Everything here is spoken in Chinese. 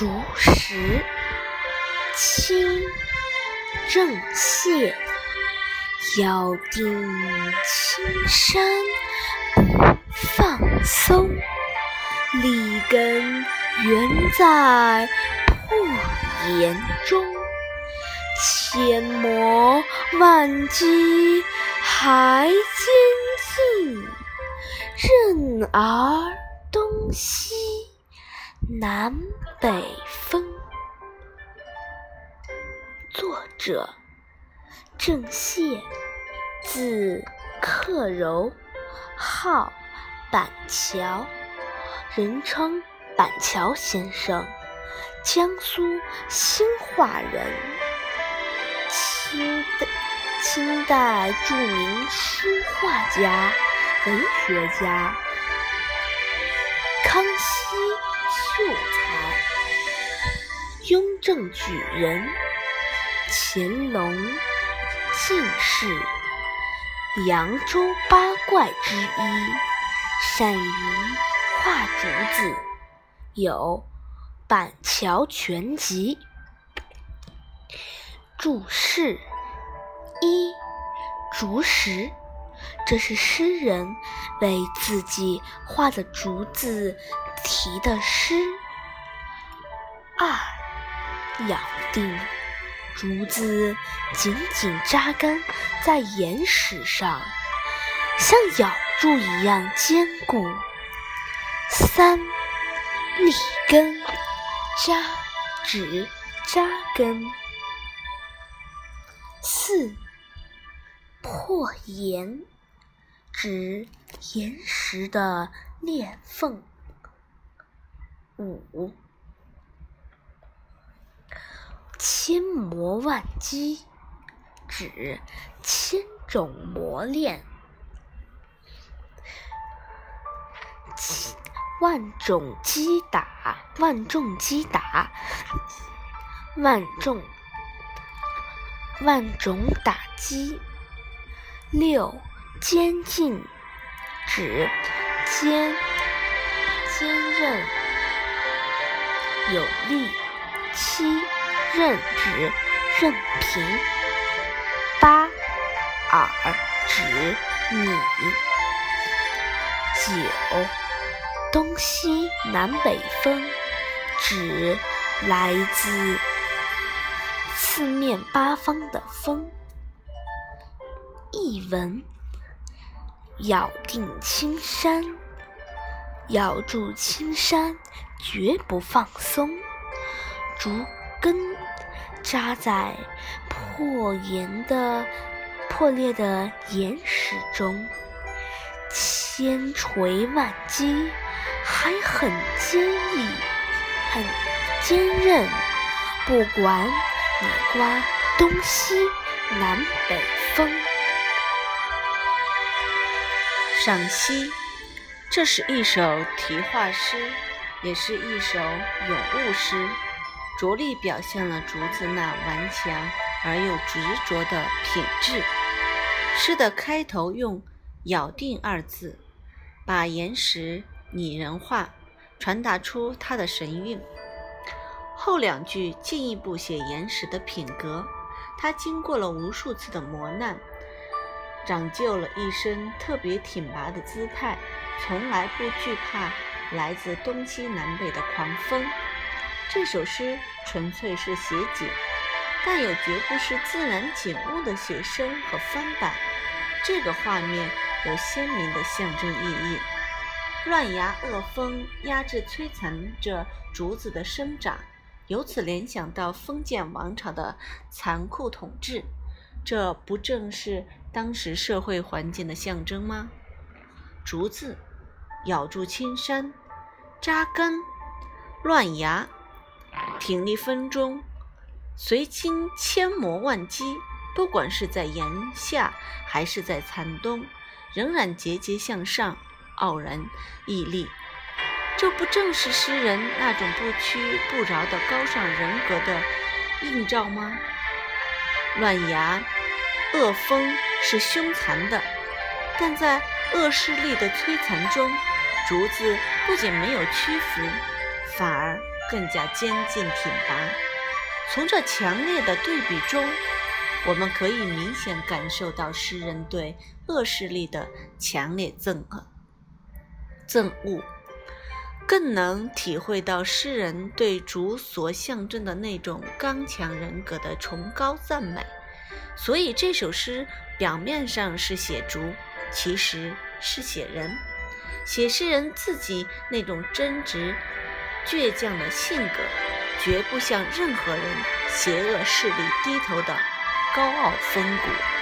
竹石，清，郑燮。咬定青山不放松，立根原在破岩中。千磨万击还坚劲，任尔东西南北风。作者：郑燮，字克柔，号板桥，人称板桥先生，江苏兴化人。清代清代著名书画家、文学家，康熙秀才，雍正举人，乾隆进士，扬州八怪之一，善于画竹子，有《板桥全集》。注释：一、竹石，这是诗人为自己画的竹子题的诗。二、咬定，竹子紧紧扎根在岩石上，像咬住一样坚固。三、立根，扎，指扎根。四破岩，指岩石的裂缝。五千磨万击，指千种磨练。万种击打，万众击打，万众。万种打击。六坚劲，指坚坚韧有力。七任指任平。八耳指你。九东西南北风，指来自。四面八方的风。译文：咬定青山，咬住青山，绝不放松。竹根扎在破岩的破裂的岩石中，千锤万击，还很坚毅，很坚韧。不管。你刮东西南北风。赏析：这是一首题画诗，也是一首咏物诗，着力表现了竹子那顽强而又执着的品质。诗的开头用“咬定”二字，把岩石拟人化，传达出它的神韵。后两句进一步写岩石的品格，它经过了无数次的磨难，长就了一身特别挺拔的姿态，从来不惧怕来自东西南北的狂风。这首诗纯粹是写景，但又绝不是自然景物的写生和翻版。这个画面有鲜明的象征意义。乱崖恶风压制摧残着竹子的生长。由此联想到封建王朝的残酷统治，这不正是当时社会环境的象征吗？竹子咬住青山，扎根乱崖，挺立风中，随经千磨万击，不管是在炎夏还是在残冬，仍然节节向上，傲然屹立。这不正是诗人那种不屈不挠的高尚人格的映照吗？乱崖、恶风是凶残的，但在恶势力的摧残中，竹子不仅没有屈服，反而更加坚劲挺拔。从这强烈的对比中，我们可以明显感受到诗人对恶势力的强烈憎恶、憎恶，更能体会到诗人对竹所象征的那种刚强人格的崇高赞美。所以这首诗表面上是写竹，其实是写人，写诗人自己那种真直、倔强的性格，绝不向任何人邪恶势力低头的高傲风骨。